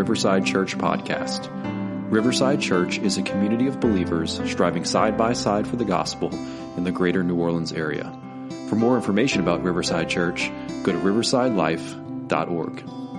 Riverside Church Podcast. Riverside Church is a community of believers striving side by side for the gospel in the greater New Orleans area. For more information about Riverside Church, go to riversidelife.org.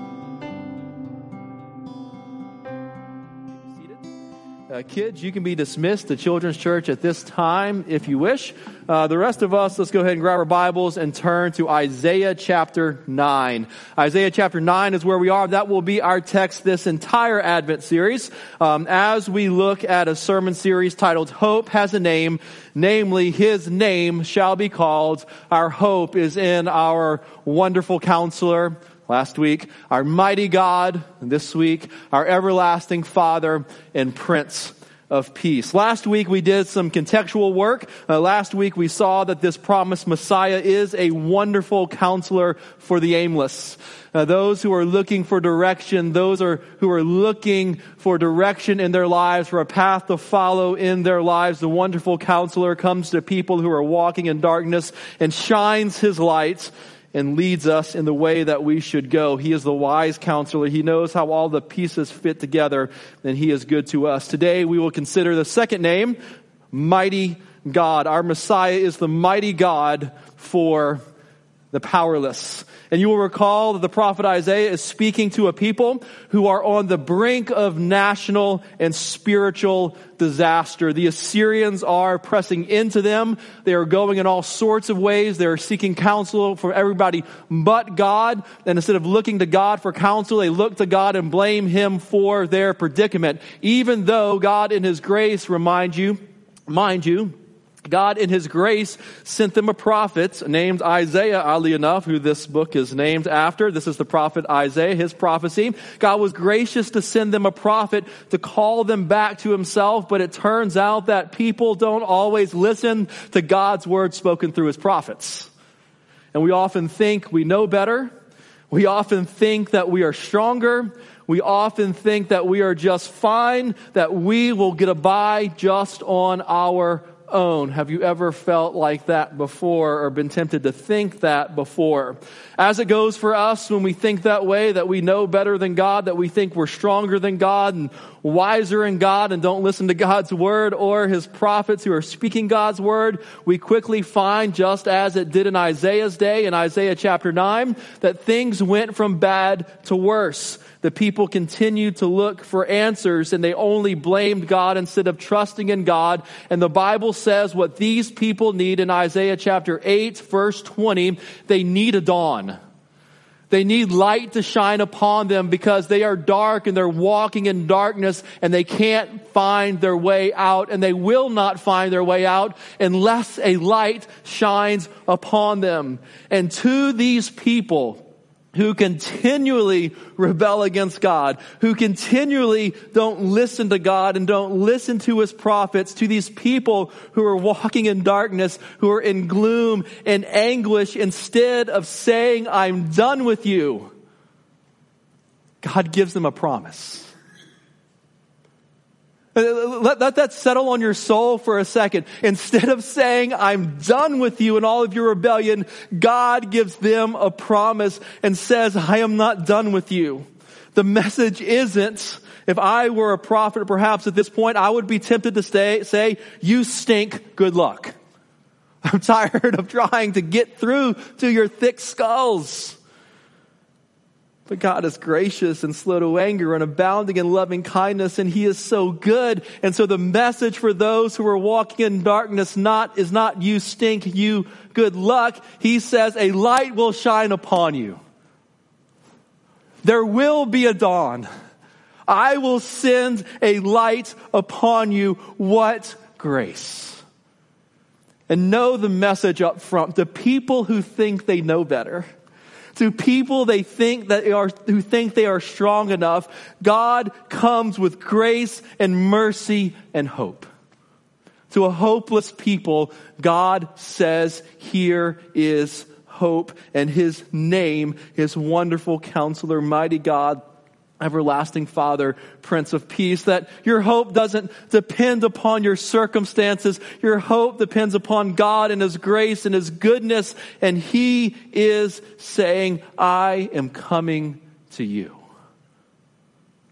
Uh, kids, you can be dismissed to Children's Church at this time if you wish. Uh, the rest of us, let's go ahead and grab our Bibles and turn to Isaiah chapter 9. Isaiah chapter 9 is where we are. That will be our text this entire Advent series. Um, as we look at a sermon series titled Hope Has a Name, namely, His name shall be called. Our hope is in our wonderful counselor, last week, our mighty God this week, our everlasting Father and Prince of Peace. Last week we did some contextual work. Uh, last week we saw that this promised Messiah is a wonderful counselor for the aimless. Uh, those who are looking for direction, those are, who are looking for direction in their lives, for a path to follow in their lives. The wonderful counselor comes to people who are walking in darkness and shines his light and leads us in the way that we should go. He is the wise counselor. He knows how all the pieces fit together, and He is good to us. Today we will consider the second name, Mighty God. Our Messiah is the mighty God for the powerless. And you will recall that the prophet Isaiah is speaking to a people who are on the brink of national and spiritual disaster. The Assyrians are pressing into them. They are going in all sorts of ways. They are seeking counsel from everybody but God. And instead of looking to God for counsel, they look to God and blame Him for their predicament. Even though God in His grace, remind you, mind you, God, in His grace, sent them a prophet named Isaiah, oddly enough, who this book is named after. This is the prophet Isaiah, his prophecy. God was gracious to send them a prophet to call them back to Himself, but it turns out that people don't always listen to God's word spoken through His prophets. And we often think we know better. We often think that we are stronger. We often think that we are just fine, that we will get a by just on our own. Have you ever felt like that before or been tempted to think that before? As it goes for us when we think that way, that we know better than God, that we think we're stronger than God and wiser in God and don't listen to God's word or his prophets who are speaking God's word, we quickly find, just as it did in Isaiah's day, in Isaiah chapter 9, that things went from bad to worse. The people continued to look for answers and they only blamed God instead of trusting in God. And the Bible says what these people need in Isaiah chapter 8, verse 20, they need a dawn. They need light to shine upon them because they are dark and they're walking in darkness and they can't find their way out and they will not find their way out unless a light shines upon them. And to these people, who continually rebel against God, who continually don't listen to God and don't listen to his prophets, to these people who are walking in darkness, who are in gloom and anguish, instead of saying, I'm done with you, God gives them a promise. Uh, let, let, that settle on your soul for a second. Instead of saying, I'm done with you and all of your rebellion, God gives them a promise and says, I am not done with you. The message isn't, if I were a prophet, perhaps at this point, I would be tempted to stay, say, you stink, good luck. I'm tired of trying to get through to your thick skulls. But God is gracious and slow to anger and abounding in loving kindness, and He is so good. And so the message for those who are walking in darkness not, is not you stink, you good luck. He says a light will shine upon you. There will be a dawn. I will send a light upon you. What grace. And know the message up front. The people who think they know better to people they think that are, who think they are strong enough, God comes with grace and mercy and hope. To a hopeless people, God says, here is hope and his name, his wonderful counselor, mighty God, everlasting Father, Prince of Peace, that your hope doesn't depend upon your circumstances. Your hope depends upon God and His grace and His goodness. And He is saying, I am coming to you.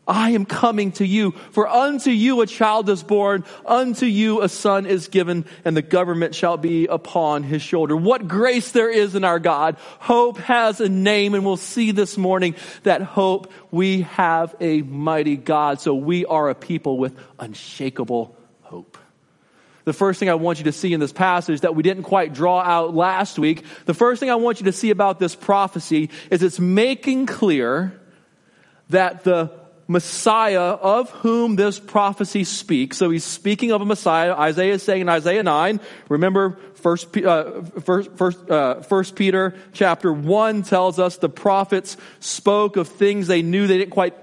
I am coming to you. For unto you a child is born, unto you a son is given, and the government shall be upon his shoulder. What grace there is in our God. Hope has a name, and we'll see this morning that hope, we have a mighty God. So we are a people with unshakable hope. The first thing I want you to see in this passage that we didn't quite draw out last week, the first thing I want you to see about this prophecy is it's making clear that the Messiah of whom this prophecy speaks. So he's speaking of a Messiah. Isaiah is saying in Isaiah 9, remember first, uh, first, first, uh, first Peter chapter 1 tells us the prophets spoke of things they knew they didn't quite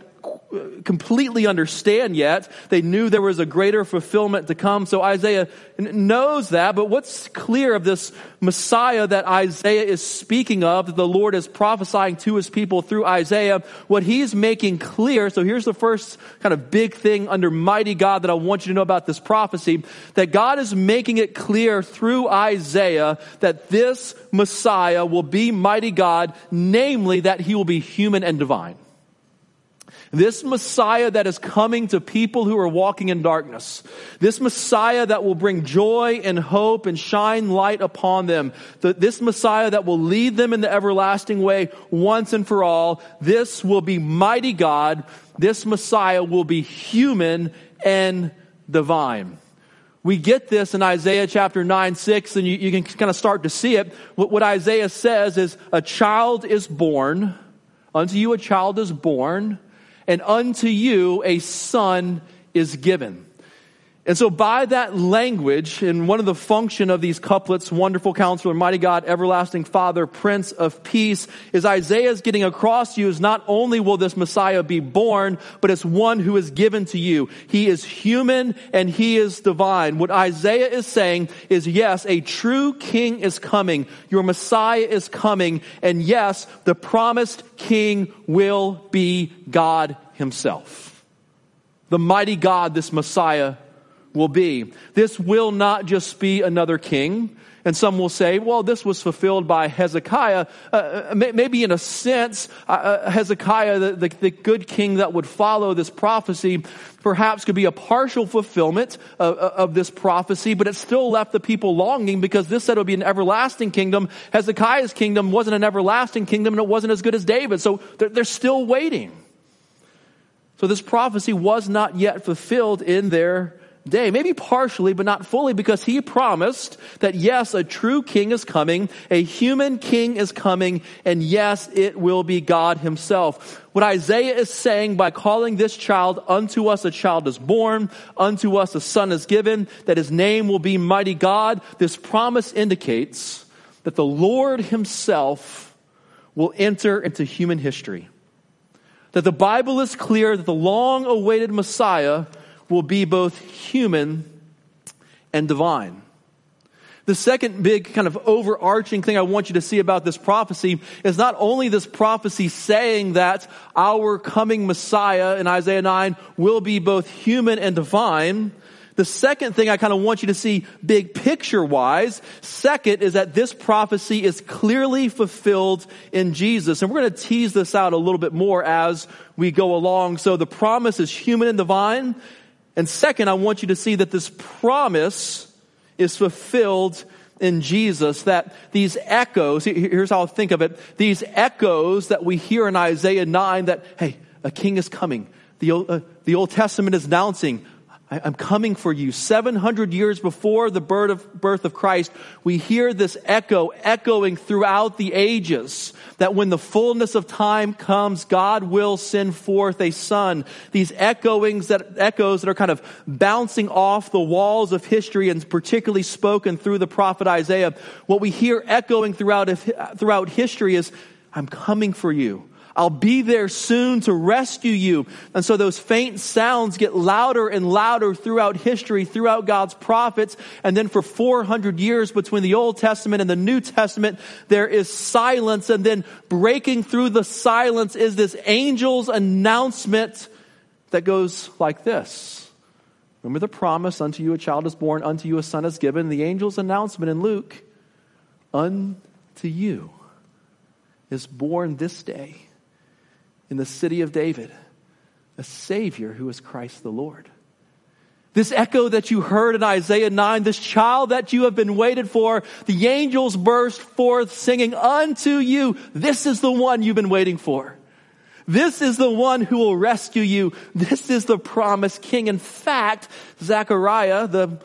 completely understand yet. They knew there was a greater fulfillment to come. So Isaiah knows that. But what's clear of this Messiah that Isaiah is speaking of, that the Lord is prophesying to his people through Isaiah, what he's making clear. So here's the first kind of big thing under mighty God that I want you to know about this prophecy, that God is making it clear through Isaiah that this Messiah will be mighty God, namely that he will be human and divine. This Messiah that is coming to people who are walking in darkness. This Messiah that will bring joy and hope and shine light upon them. This Messiah that will lead them in the everlasting way once and for all. This will be mighty God. This Messiah will be human and divine. We get this in Isaiah chapter 9, 6, and you, you can kind of start to see it. What, what Isaiah says is, a child is born. Unto you a child is born and unto you a son is given. And so by that language, and one of the function of these couplets, wonderful counselor, mighty God, everlasting father, prince of peace, is Isaiah's getting across to you is not only will this Messiah be born, but it's one who is given to you. He is human and he is divine. What Isaiah is saying is yes, a true king is coming. Your Messiah is coming. And yes, the promised king will be God himself. The mighty God, this Messiah will be. This will not just be another king. And some will say, well, this was fulfilled by Hezekiah. Uh, uh maybe in a sense, uh, uh, Hezekiah, the, the, the, good king that would follow this prophecy, perhaps could be a partial fulfillment of, of, this prophecy, but it still left the people longing because this said it would be an everlasting kingdom. Hezekiah's kingdom wasn't an everlasting kingdom and it wasn't as good as David. So they're, they're still waiting. So this prophecy was not yet fulfilled in their day. Maybe partially, but not fully, because he promised that yes, a true king is coming, a human king is coming, and yes, it will be God himself. What Isaiah is saying by calling this child, unto us a child is born, unto us a son is given, that his name will be mighty God, this promise indicates that the Lord himself will enter into human history. That the Bible is clear that the long awaited Messiah will be both human and divine. The second big kind of overarching thing I want you to see about this prophecy is not only this prophecy saying that our coming Messiah in Isaiah 9 will be both human and divine. The second thing I kind of want you to see big picture wise, second is that this prophecy is clearly fulfilled in Jesus. And we're going to tease this out a little bit more as we go along. So the promise is human and divine. And second, I want you to see that this promise is fulfilled in Jesus, that these echoes, here's how I think of it, these echoes that we hear in Isaiah 9 that, hey, a king is coming. The, uh, the Old Testament is announcing, I'm coming for you. 700 years before the birth of, birth of Christ, we hear this echo echoing throughout the ages that when the fullness of time comes, God will send forth a son. These echoings that, echoes that are kind of bouncing off the walls of history and particularly spoken through the prophet Isaiah. What we hear echoing throughout, throughout history is, I'm coming for you. I'll be there soon to rescue you. And so those faint sounds get louder and louder throughout history, throughout God's prophets. And then for 400 years between the Old Testament and the New Testament, there is silence. And then breaking through the silence is this angel's announcement that goes like this. Remember the promise, unto you a child is born, unto you a son is given. The angel's announcement in Luke, unto you is born this day in the city of David a Savior who is Christ the Lord. This echo that you heard in Isaiah 9, this child that you have been waited for, the angels burst forth singing unto you. This is the one you've been waiting for. This is the one who will rescue you. This is the promised king. In fact, Zechariah, the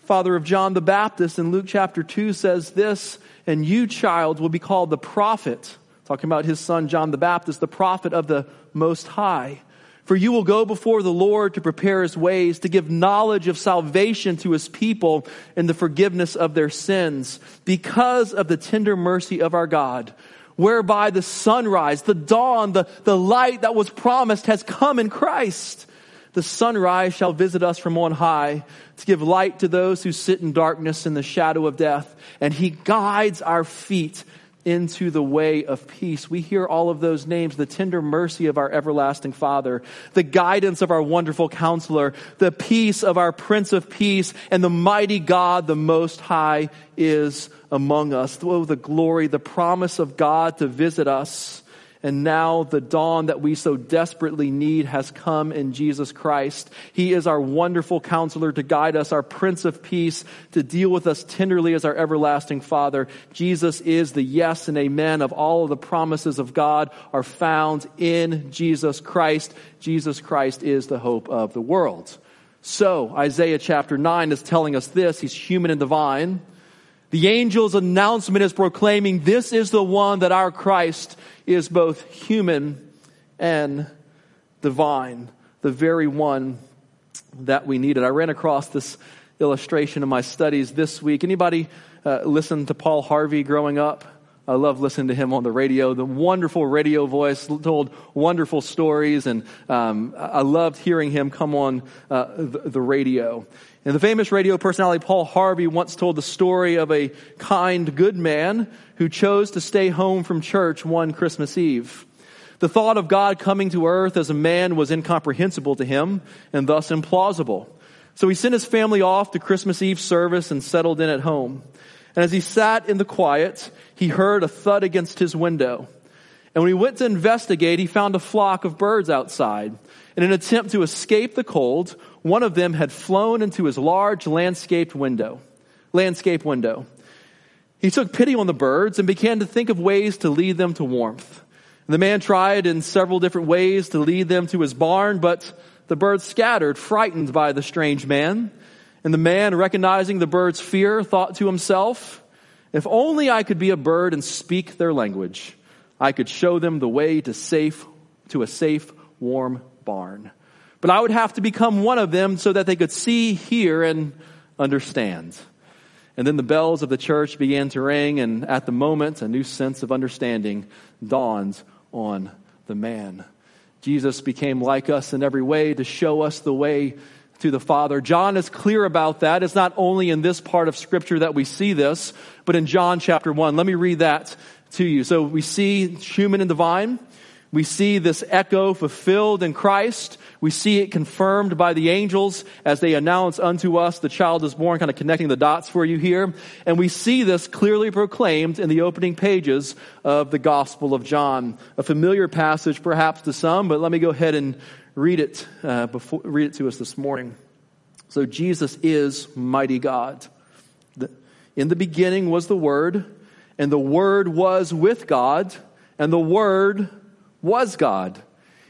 father of John the Baptist in Luke chapter 2 says this, and you child will be called the prophet, talking about his son John the Baptist, the prophet of the most high. For you will go before the Lord to prepare his ways, to give knowledge of salvation to his people and the forgiveness of their sins, because of the tender mercy of our God, whereby the sunrise, the dawn, the, the light that was promised has come in Christ. The sunrise shall visit us from on high to give light to those who sit in darkness in the shadow of death, and he guides our feet into the way of peace. We hear all of those names, the tender mercy of our everlasting Father, the guidance of our wonderful counselor, the peace of our Prince of Peace, and the mighty God, the Most High, is among us. Oh, the glory, the promise of God to visit us and now the dawn that we so desperately need has come in Jesus Christ. He is our wonderful counselor to guide us, our Prince of Peace, to deal with us tenderly as our everlasting Father. Jesus is the yes and amen of all of the promises of God are found in Jesus Christ. Jesus Christ is the hope of the world. So, Isaiah chapter 9 is telling us this. He's human and divine. The angel's announcement is proclaiming this is the one that our Christ is both human and divine, the very one that we needed. I ran across this illustration in my studies this week. Anybody uh, listen to Paul Harvey growing up? I love listening to him on the radio. The wonderful radio voice told wonderful stories, and um, I loved hearing him come on uh, the, the radio. And the famous radio personality Paul Harvey once told the story of a kind, good man who chose to stay home from church one Christmas Eve. The thought of God coming to earth as a man was incomprehensible to him and thus implausible. So he sent his family off to Christmas Eve service and settled in at home. And as he sat in the quiet, he heard a thud against his window. And when he went to investigate, he found a flock of birds outside. In an attempt to escape the cold, one of them had flown into his large landscaped window, landscape window. He took pity on the birds and began to think of ways to lead them to warmth. The man tried in several different ways to lead them to his barn, but the birds scattered, frightened by the strange man. And the man, recognizing the bird's fear, thought to himself, if only I could be a bird and speak their language, I could show them the way to safe, to a safe, warm barn. But I would have to become one of them so that they could see, hear, and understand. And then the bells of the church began to ring, and at the moment, a new sense of understanding dawned on the man. Jesus became like us in every way to show us the way to the Father. John is clear about that. It's not only in this part of Scripture that we see this, but in John chapter 1. Let me read that to you. So we see human and divine. We see this echo fulfilled in Christ. We see it confirmed by the angels as they announce unto us the child is born, kind of connecting the dots for you here. And we see this clearly proclaimed in the opening pages of the Gospel of John. A familiar passage perhaps to some, but let me go ahead and read it, uh, before, read it to us this morning. So Jesus is mighty God. in the beginning was the Word, and the Word was with God, and the Word was God.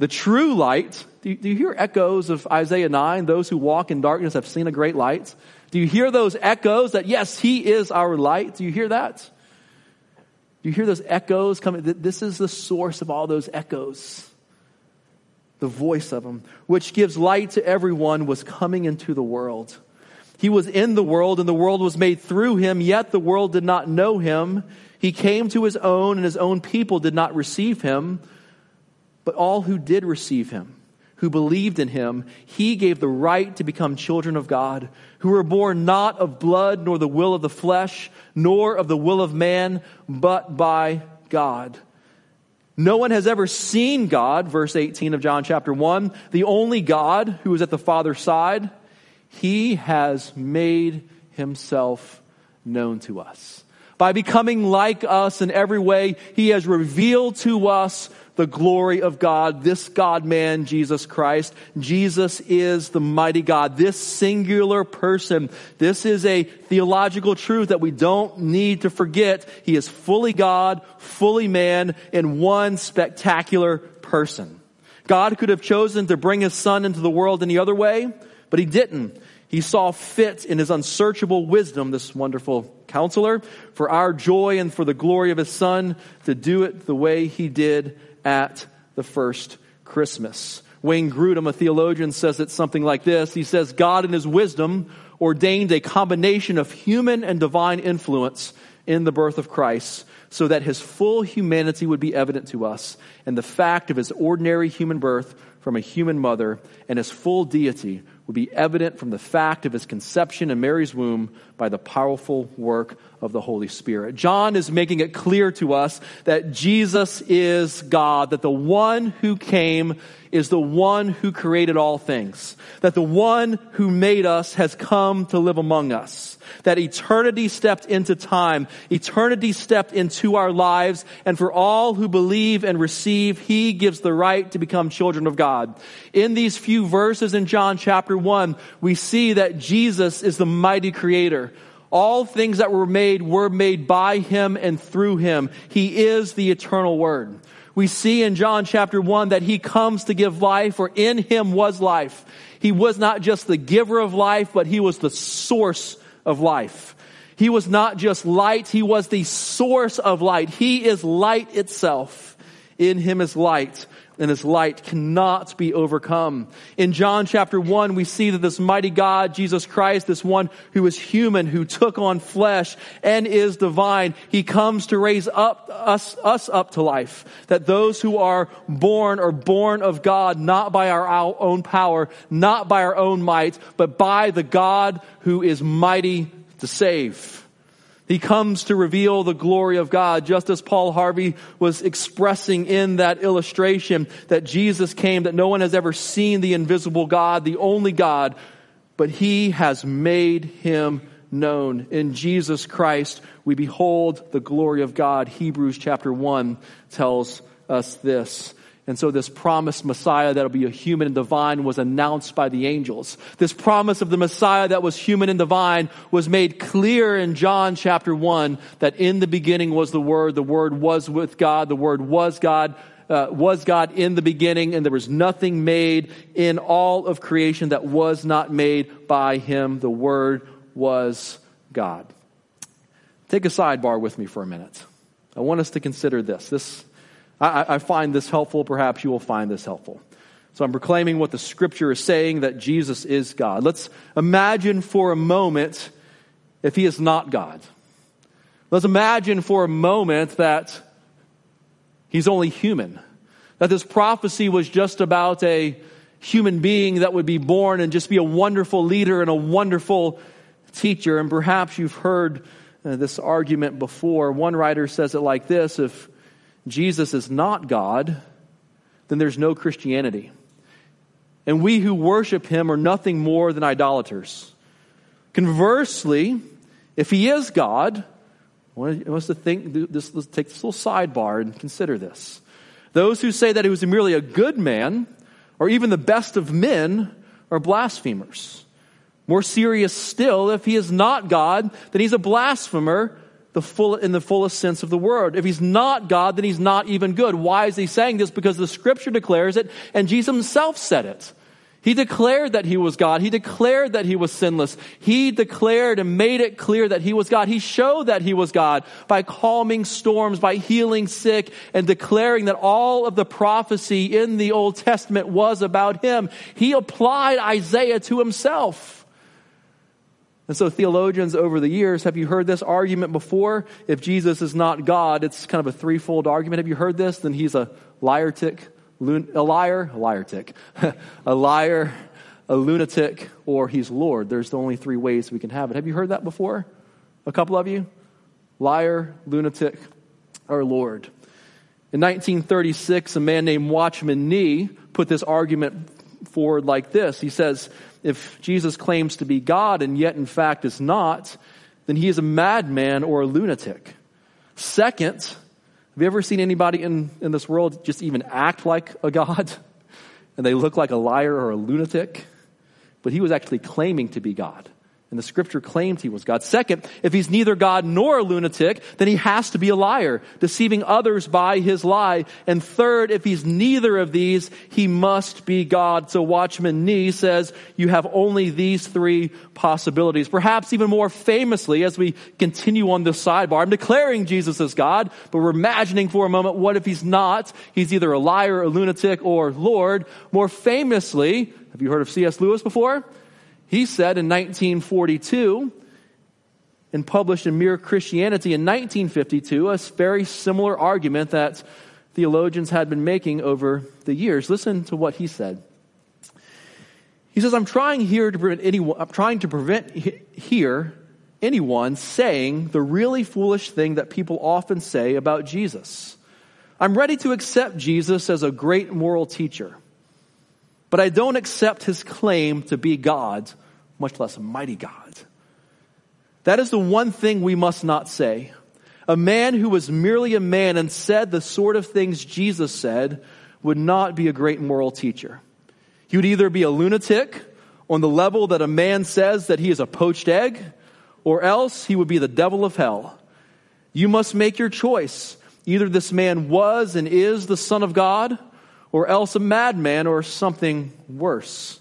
The true light, do you, do you, hear echoes of Isaiah 9? Those who walk in darkness have seen a great light. Do you hear those echoes that, yes, He is our light? Do you hear that? Do you hear those echoes coming? This is the source of all those echoes. The voice of Him, which gives light to everyone, was coming into the world. He was in the world, and the world was made through Him, yet the world did not know Him. He came to His own, and His own people did not receive Him. But all who did receive him, who believed in him, he gave the right to become children of God, who were born not of blood, nor the will of the flesh, nor of the will of man, but by God. No one has ever seen God, verse 18 of John chapter 1, the only God who is at the Father's side. He has made himself known to us. By becoming like us in every way, he has revealed to us the glory of God, this God man, Jesus Christ. Jesus is the mighty God, this singular person. This is a theological truth that we don't need to forget. He is fully God, fully man, in one spectacular person. God could have chosen to bring his son into the world any other way, but he didn't. He saw fit in his unsearchable wisdom, this wonderful counselor, for our joy and for the glory of his son, to do it the way he did at the first Christmas. Wayne Grudem, a theologian, says it something like this. He says, God in his wisdom ordained a combination of human and divine influence in the birth of Christ so that his full humanity would be evident to us and the fact of his ordinary human birth from a human mother and his full deity would be evident from the fact of his conception in Mary's womb by the powerful work of the Holy Spirit. John is making it clear to us that Jesus is God, that the one who came is the one who created all things, that the one who made us has come to live among us, that eternity stepped into time, eternity stepped into our lives, and for all who believe and receive, he gives the right to become children of God. In these few verses in John chapter 1, we see that Jesus is the mighty creator. All things that were made were made by him and through him. He is the eternal word. We see in John chapter 1 that he comes to give life, or in him was life. He was not just the giver of life, but he was the source of life. He was not just light, he was the source of light. He is light itself. In him is light and his light cannot be overcome. In John chapter 1, we see that this mighty God, Jesus Christ, this one who is human, who took on flesh and is divine, he comes to raise up us, us up to life. That those who are born are born of God, not by our own power, not by our own might, but by the God who is mighty to save. He comes to reveal the glory of God, just as Paul Harvey was expressing in that illustration that Jesus came, that no one has ever seen the invisible God, the only God, but he has made him known. In Jesus Christ, we behold the glory of God. Hebrews chapter 1 tells us this. And so this promised Messiah that'll be a human and divine was announced by the angels. This promise of the Messiah that was human and divine was made clear in John chapter 1 that in the beginning was the Word, the Word was with God, the Word was God, uh, was God in the beginning, and there was nothing made in all of creation that was not made by Him. The Word was God. Take a sidebar with me for a minute. I want us to consider this. This I, I find this helpful. Perhaps you will find this helpful. So I'm proclaiming what the scripture is saying that Jesus is God. Let's imagine for a moment if he is not God. Let's imagine for a moment that he's only human. That this prophecy was just about a human being that would be born and just be a wonderful leader and a wonderful teacher. And perhaps you've heard uh, this argument before. One writer says it like this if Jesus is not God, then there's no Christianity. And we who worship him are nothing more than idolaters. Conversely, if he is God, I want us to think this, let's take this little sidebar and consider this. Those who say that he was merely a good man, or even the best of men, are blasphemers. More serious still, if he is not God, then he's a blasphemer the full, in the fullest sense of the word. If he's not God, then he's not even good. Why is he saying this? Because the scripture declares it, and Jesus himself said it. He declared that he was God. He declared that he was sinless. He declared and made it clear that he was God. He showed that he was God by calming storms, by healing sick, and declaring that all of the prophecy in the Old Testament was about him. He applied Isaiah to himself. And so, theologians over the years, have you heard this argument before? If Jesus is not God, it's kind of a threefold argument. Have you heard this? Then he's a liar tick, a liar, a liar tick, a liar, a lunatic, or he's Lord. There's the only three ways we can have it. Have you heard that before? A couple of you? Liar, lunatic, or Lord. In 1936, a man named Watchman Nee put this argument forward like this. He says, if Jesus claims to be God and yet in fact is not, then he is a madman or a lunatic. Second, have you ever seen anybody in, in this world just even act like a God? And they look like a liar or a lunatic? But he was actually claiming to be God. And the scripture claimed he was God. Second, if he's neither God nor a lunatic, then he has to be a liar, deceiving others by his lie. And third, if he's neither of these, he must be God. So Watchman Nee says you have only these three possibilities. Perhaps even more famously, as we continue on this sidebar, I'm declaring Jesus as God, but we're imagining for a moment, what if he's not? He's either a liar, a lunatic, or Lord. More famously, have you heard of C.S. Lewis before? He said in 1942, and published in Mere Christianity in 1952, a very similar argument that theologians had been making over the years. Listen to what he said. He says, I'm trying here to prevent anyone, I'm trying to prevent here anyone saying the really foolish thing that people often say about Jesus. I'm ready to accept Jesus as a great moral teacher, but I don't accept his claim to be God much less mighty God. That is the one thing we must not say. A man who was merely a man and said the sort of things Jesus said would not be a great moral teacher. He would either be a lunatic on the level that a man says that he is a poached egg, or else he would be the devil of hell. You must make your choice. Either this man was and is the Son of God, or else a madman or something worse.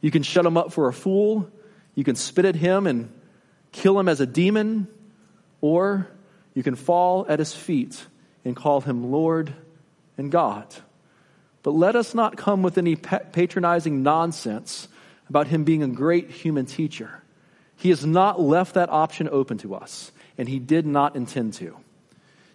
You can shut him up for a fool, you can spit at him and kill him as a demon, or you can fall at his feet and call him Lord and God. But let us not come with any patronizing nonsense about him being a great human teacher. He has not left that option open to us, and he did not intend to.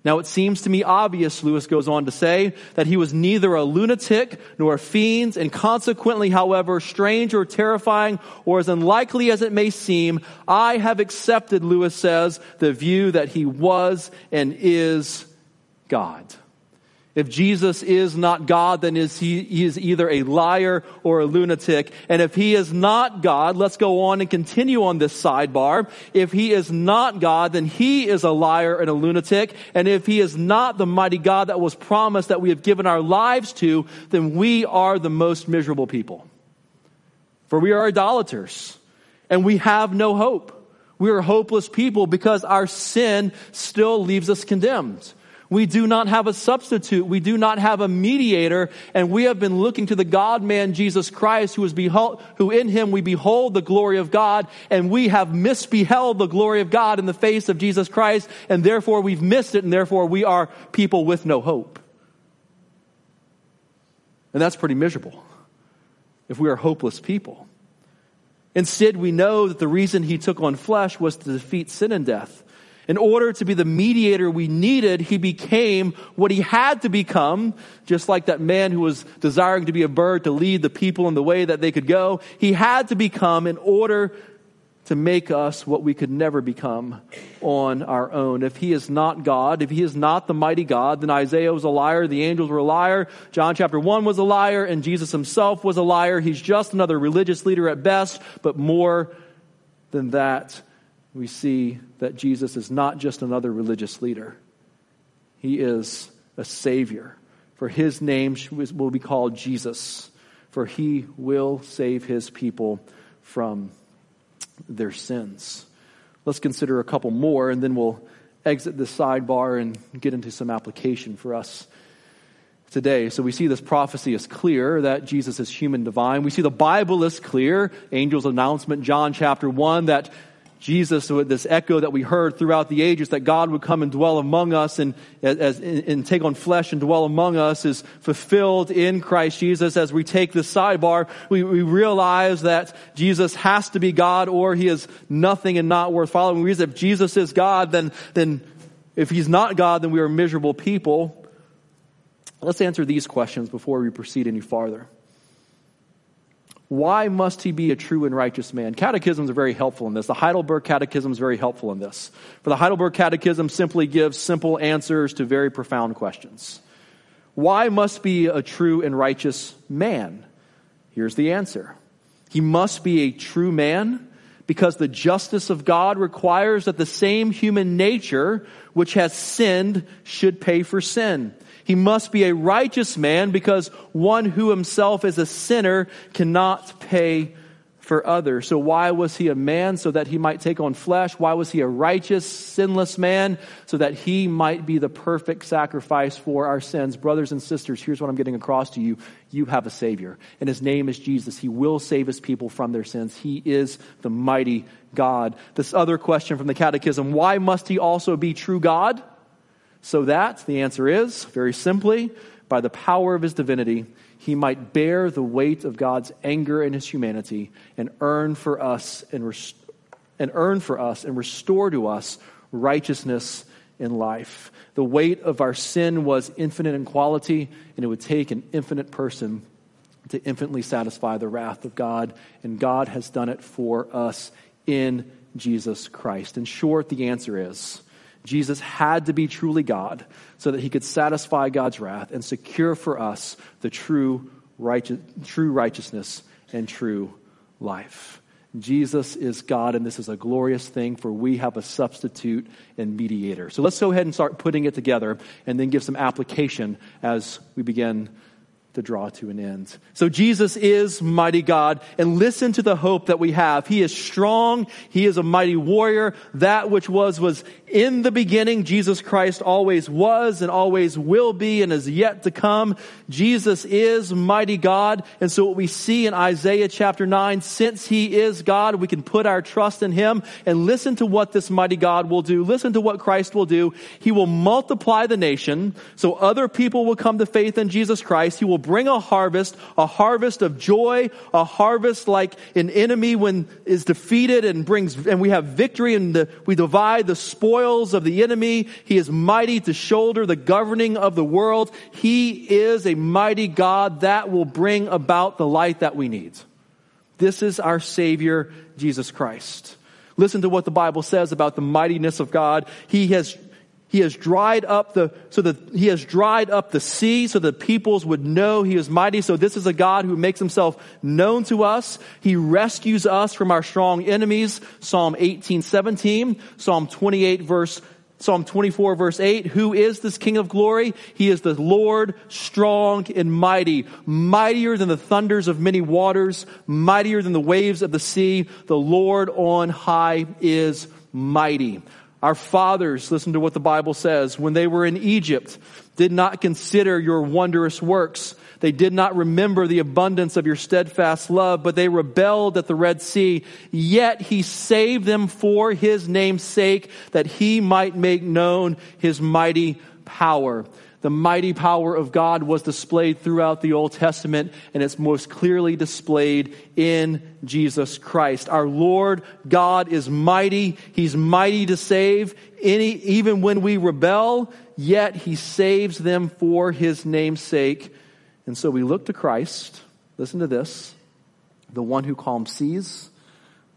Now it seems to me obvious, Lewis goes on to say, that he was neither a lunatic nor a fiend, and consequently, however strange or terrifying or as unlikely as it may seem, I have accepted, Lewis says, the view that he was and is God. If Jesus is not God, then is he, he is either a liar or a lunatic. And if he is not God, let's go on and continue on this sidebar. If he is not God, then he is a liar and a lunatic. And if he is not the mighty God that was promised that we have given our lives to, then we are the most miserable people. For we are idolaters and we have no hope. We are hopeless people because our sin still leaves us condemned. We do not have a substitute. We do not have a mediator. And we have been looking to the God man, Jesus Christ, who is behold, who in him we behold the glory of God. And we have misbeheld the glory of God in the face of Jesus Christ. And therefore we've missed it. And therefore we are people with no hope. And that's pretty miserable if we are hopeless people. Instead, we know that the reason he took on flesh was to defeat sin and death. In order to be the mediator we needed, he became what he had to become, just like that man who was desiring to be a bird to lead the people in the way that they could go. He had to become in order to make us what we could never become on our own. If he is not God, if he is not the mighty God, then Isaiah was a liar, the angels were a liar, John chapter 1 was a liar, and Jesus himself was a liar. He's just another religious leader at best, but more than that we see that Jesus is not just another religious leader, he is a Savior. For his name will be called Jesus, for he will save his people from their sins. Let's consider a couple more, and then we'll exit the sidebar and get into some application for us today. So we see this prophecy is clear that Jesus is human divine. We see the Bible is clear. Angel's announcement, John chapter 1, that Jesus, this echo that we heard throughout the ages, that God would come and dwell among us and, as, and take on flesh and dwell among us is fulfilled in Christ Jesus. As we take this sidebar, we, we realize that Jesus has to be God or he is nothing and not worth following. Because if Jesus is God, then, then if he's not God, then we are miserable people. Let's answer these questions before we proceed any farther. Why must he be a true and righteous man? Catechisms are very helpful in this. The Heidelberg Catechism is very helpful in this. For the Heidelberg Catechism simply gives simple answers to very profound questions. Why must be a true and righteous man? Here's the answer. He must be a true man because the justice of God requires that the same human nature which has sinned should pay for sin. He must be a righteous man because one who himself is a sinner cannot pay for others. So why was he a man? So that he might take on flesh. Why was he a righteous, sinless man? So that he might be the perfect sacrifice for our sins. Brothers and sisters, here's what I'm getting across to you. You have a Savior, and his name is Jesus. He will save his people from their sins. He is the mighty God. This other question from the Catechism why must he also be true God? So that, the answer is, very simply, by the power of his divinity, he might bear the weight of God's anger and his humanity and earn for us and, rest- and earn for us and restore to us righteousness in life. The weight of our sin was infinite in quality, and it would take an infinite person to infinitely satisfy the wrath of God, and God has done it for us in Jesus Christ. In short, the answer is Jesus had to be truly God so that he could satisfy God's wrath and secure for us the true, righteous, true righteousness and true life. Jesus is God, and this is a glorious thing, for we have a substitute and mediator. So let's go ahead and start putting it together and then give some application as we begin to draw to an end. So Jesus is mighty God and listen to the hope that we have. He is strong. He is a mighty warrior. That which was, was in the beginning. Jesus Christ always was and always will be and is yet to come. Jesus is mighty God. And so what we see in Isaiah chapter 9, since he is God, we can put our trust in him and listen to what this mighty God will do. Listen to what Christ will do. He will multiply the nation so other people will come to faith in Jesus Christ. He will bring a harvest, a harvest of joy, a harvest like an enemy when is defeated and brings, and we have victory and the, we divide the spoils of the enemy. He is mighty to shoulder the governing of the world. He is a mighty God that will bring about the light that we need. This is our Savior, Jesus Christ. Listen to what the Bible says about the mightiness of God. He has he has dried up the, so that he has dried up the sea so that peoples would know he is mighty. So this is a God who makes himself known to us. He rescues us from our strong enemies. Psalm 18, 17, Psalm 28 verse Psalm 24 verse 8, who is this King of glory? He is the Lord strong and mighty, mightier than the thunders of many waters, mightier than the waves of the sea. The Lord on high is mighty. Our fathers, listen to what the Bible says, when they were in Egypt, did not consider your wondrous works. They did not remember the abundance of your steadfast love, but they rebelled at the Red Sea. Yet he saved them for his name's sake, that he might make known his mighty power the mighty power of God was displayed throughout the Old Testament, and it's most clearly displayed in Jesus Christ. Our Lord God is mighty. He's mighty to save, any, even when we rebel, yet He saves them for His name's sake. And so we look to Christ. Listen to this. The one who calms seas,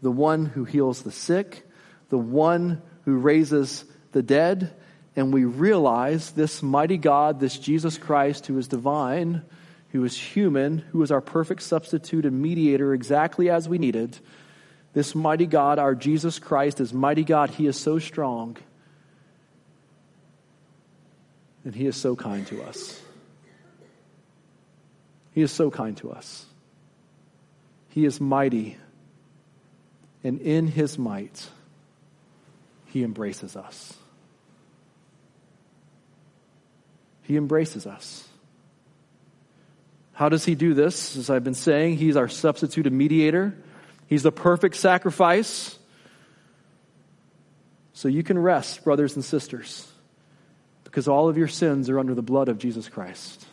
the one who heals the sick, the one who raises the dead, and we realize this mighty God, this Jesus Christ, who is divine, who is human, who is our perfect substitute and mediator exactly as we needed, this mighty God, our Jesus Christ, is mighty God. He is so strong. And He is so kind to us. He is so kind to us. He is mighty. And in His might, He embraces us. He embraces us. How does he do this? As I've been saying, he's our substitute and mediator. He's the perfect sacrifice. So you can rest, brothers and sisters, because all of your sins are under the blood of Jesus Christ.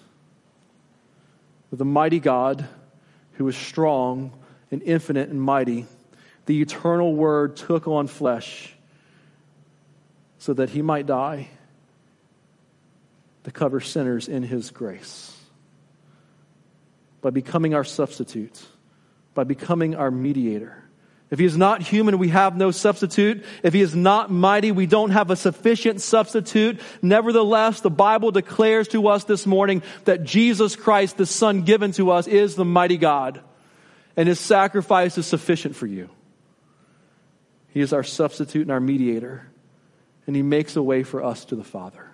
The mighty God who is strong and infinite and mighty, the eternal Word took on flesh so that he might die to cover sinners in his grace. By becoming our substitute, by becoming our mediator. If he is not human, we have no substitute. If he is not mighty, we don't have a sufficient substitute. Nevertheless, the Bible declares to us this morning that Jesus Christ, the Son given to us, is the mighty God, and his sacrifice is sufficient for you. He is our substitute and our mediator, and he makes a way for us to the Father.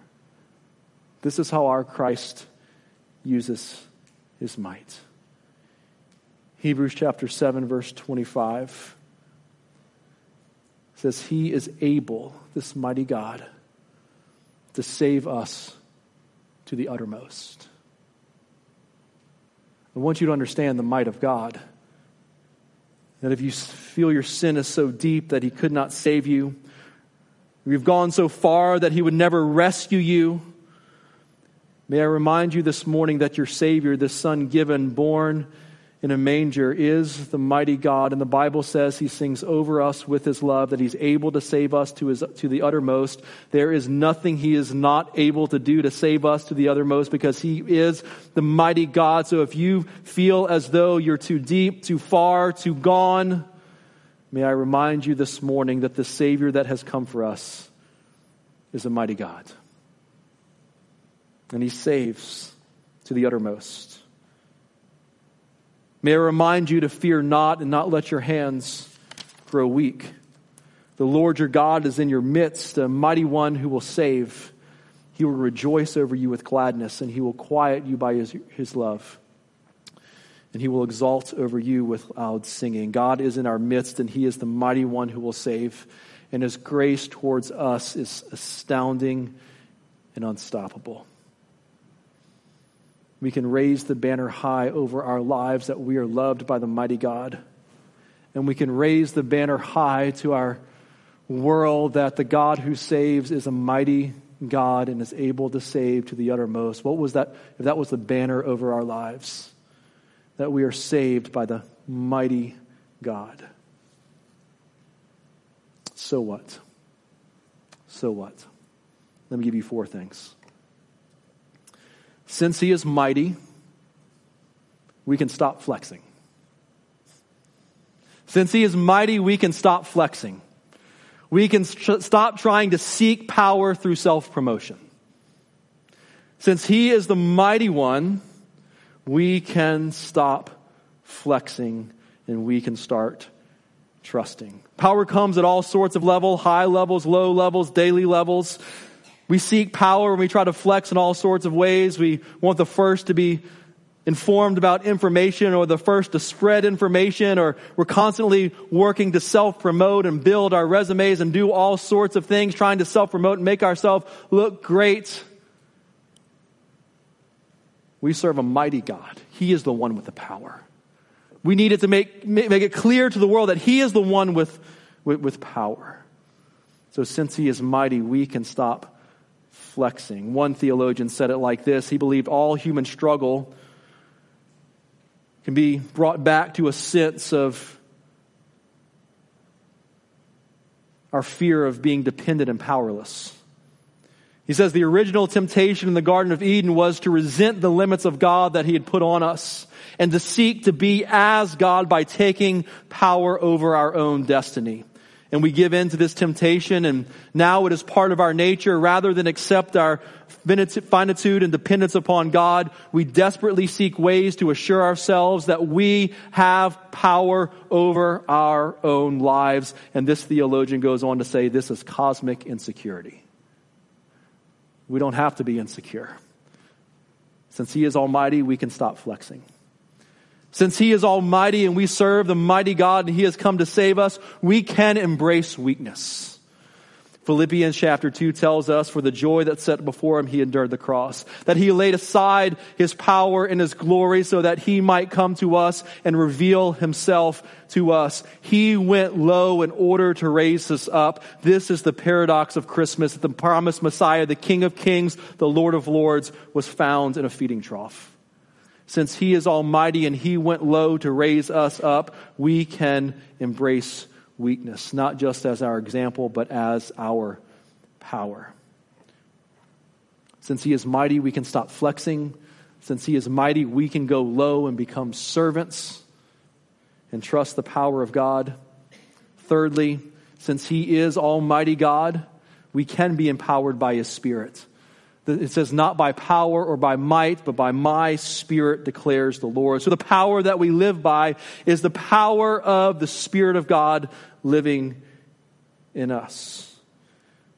This is how our Christ uses his might. Hebrews chapter 7, verse 25 says, He is able, this mighty God, to save us to the uttermost. I want you to understand the might of God. That if you feel your sin is so deep that He could not save you, you've gone so far that He would never rescue you, may I remind you this morning that your Savior, the Son given, born, in a manger is the mighty God. And the Bible says he sings over us with his love, that he's able to save us to, his, to the uttermost. There is nothing he is not able to do to save us to the uttermost because he is the mighty God. So if you feel as though you're too deep, too far, too gone, may I remind you this morning that the Savior that has come for us is a mighty God. And he saves to the uttermost. May I remind you to fear not and not let your hands grow weak. The Lord your God is in your midst, a mighty one who will save. He will rejoice over you with gladness, and he will quiet you by his, his love. And he will exalt over you with loud singing. God is in our midst, and he is the mighty one who will save. And his grace towards us is astounding and unstoppable. We can raise the banner high over our lives that we are loved by the mighty God. And we can raise the banner high to our world that the God who saves is a mighty God and is able to save to the uttermost. What was that? If that was the banner over our lives, that we are saved by the mighty God. So what? So what? Let me give you four things. Since he is mighty, we can stop flexing. Since he is mighty, we can stop flexing. We can st- stop trying to seek power through self promotion. Since he is the mighty one, we can stop flexing and we can start trusting. Power comes at all sorts of levels, high levels, low levels, daily levels. We seek power and we try to flex in all sorts of ways. We want the first to be informed about information or the first to spread information or we're constantly working to self-promote and build our resumes and do all sorts of things trying to self-promote and make ourselves look great. We serve a mighty God. He is the one with the power. We needed to make, make it clear to the world that He is the one with, with, with power. So since He is mighty, we can stop flexing. One theologian said it like this He believed all human struggle can be brought back to a sense of our fear of being dependent and powerless. He says the original temptation in the Garden of Eden was to resent the limits of God that He had put on us and to seek to be as God by taking power over our own destiny and we give in to this temptation and now it is part of our nature rather than accept our finitude and dependence upon God, we desperately seek ways to assure ourselves that we have power over our own lives. And this theologian goes on to say this is cosmic insecurity. We don't have to be insecure. Since He is Almighty, we can stop flexing. Since He is Almighty and we serve the mighty God and He has come to save us, we can embrace weakness. Philippians chapter 2 tells us, for the joy that set before him, he endured the cross. That he laid aside his power and his glory so that he might come to us and reveal himself to us. He went low in order to raise us up. This is the paradox of Christmas. That the promised Messiah, the King of kings, the Lord of lords, was found in a feeding trough since he is almighty and he went low to raise us up, we can embrace weakness, not just as our example, but as our power. Since he is mighty, we can stop flexing. Since he is mighty, we can go low and become servants and trust the power of God. Thirdly, since he is Almighty God, we can be empowered by his Spirit. It says, not by power or by might, but by my Spirit declares the Lord. So the power that we live by is the power of the Spirit of God living in us.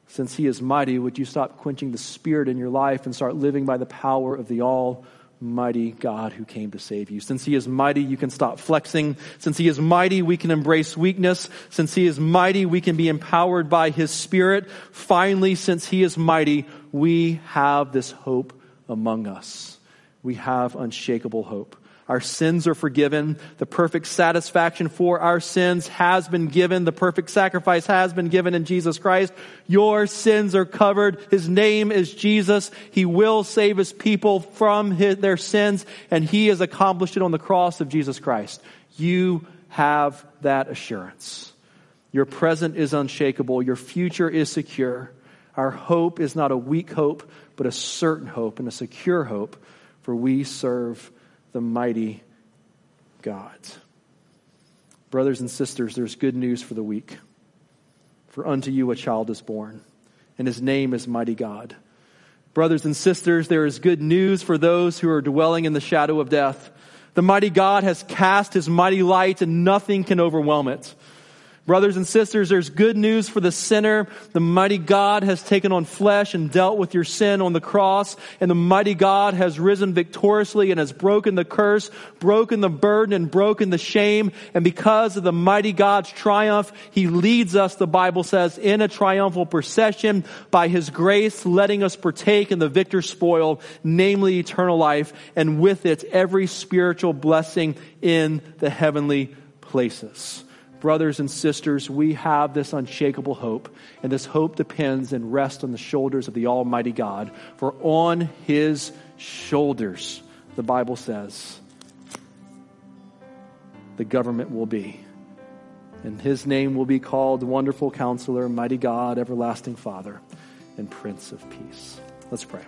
Since He is mighty, would you stop quenching the Spirit in your life and start living by the power of the all mighty God who came to save you. Since he is mighty, you can stop flexing. Since he is mighty, we can embrace weakness. Since he is mighty, we can be empowered by his spirit. Finally, since he is mighty, we have this hope among us. We have unshakable hope. Our sins are forgiven. The perfect satisfaction for our sins has been given. The perfect sacrifice has been given in Jesus Christ. Your sins are covered. His name is Jesus. He will save his people from his, their sins, and he has accomplished it on the cross of Jesus Christ. You have that assurance. Your present is unshakable. Your future is secure. Our hope is not a weak hope, but a certain hope and a secure hope, for we serve the mighty God. Brothers and sisters, there's good news for the weak. For unto you a child is born, and his name is Mighty God. Brothers and sisters, there is good news for those who are dwelling in the shadow of death. The mighty God has cast his mighty light, and nothing can overwhelm it. Brothers and sisters, there's good news for the sinner. The mighty God has taken on flesh and dealt with your sin on the cross, and the mighty God has risen victoriously and has broken the curse, broken the burden, and broken the shame. And because of the mighty God's triumph, He leads us, the Bible says, in a triumphal procession by His grace, letting us partake in the victor's spoil, namely eternal life, and with it every spiritual blessing in the heavenly places brothers and sisters, we have this unshakable hope, and this hope depends and rests on the shoulders of the Almighty God. For on his shoulders, the Bible says, the government will be. And his name will be called Wonderful Counselor, Mighty God, Everlasting Father, and Prince of Peace. Let's pray.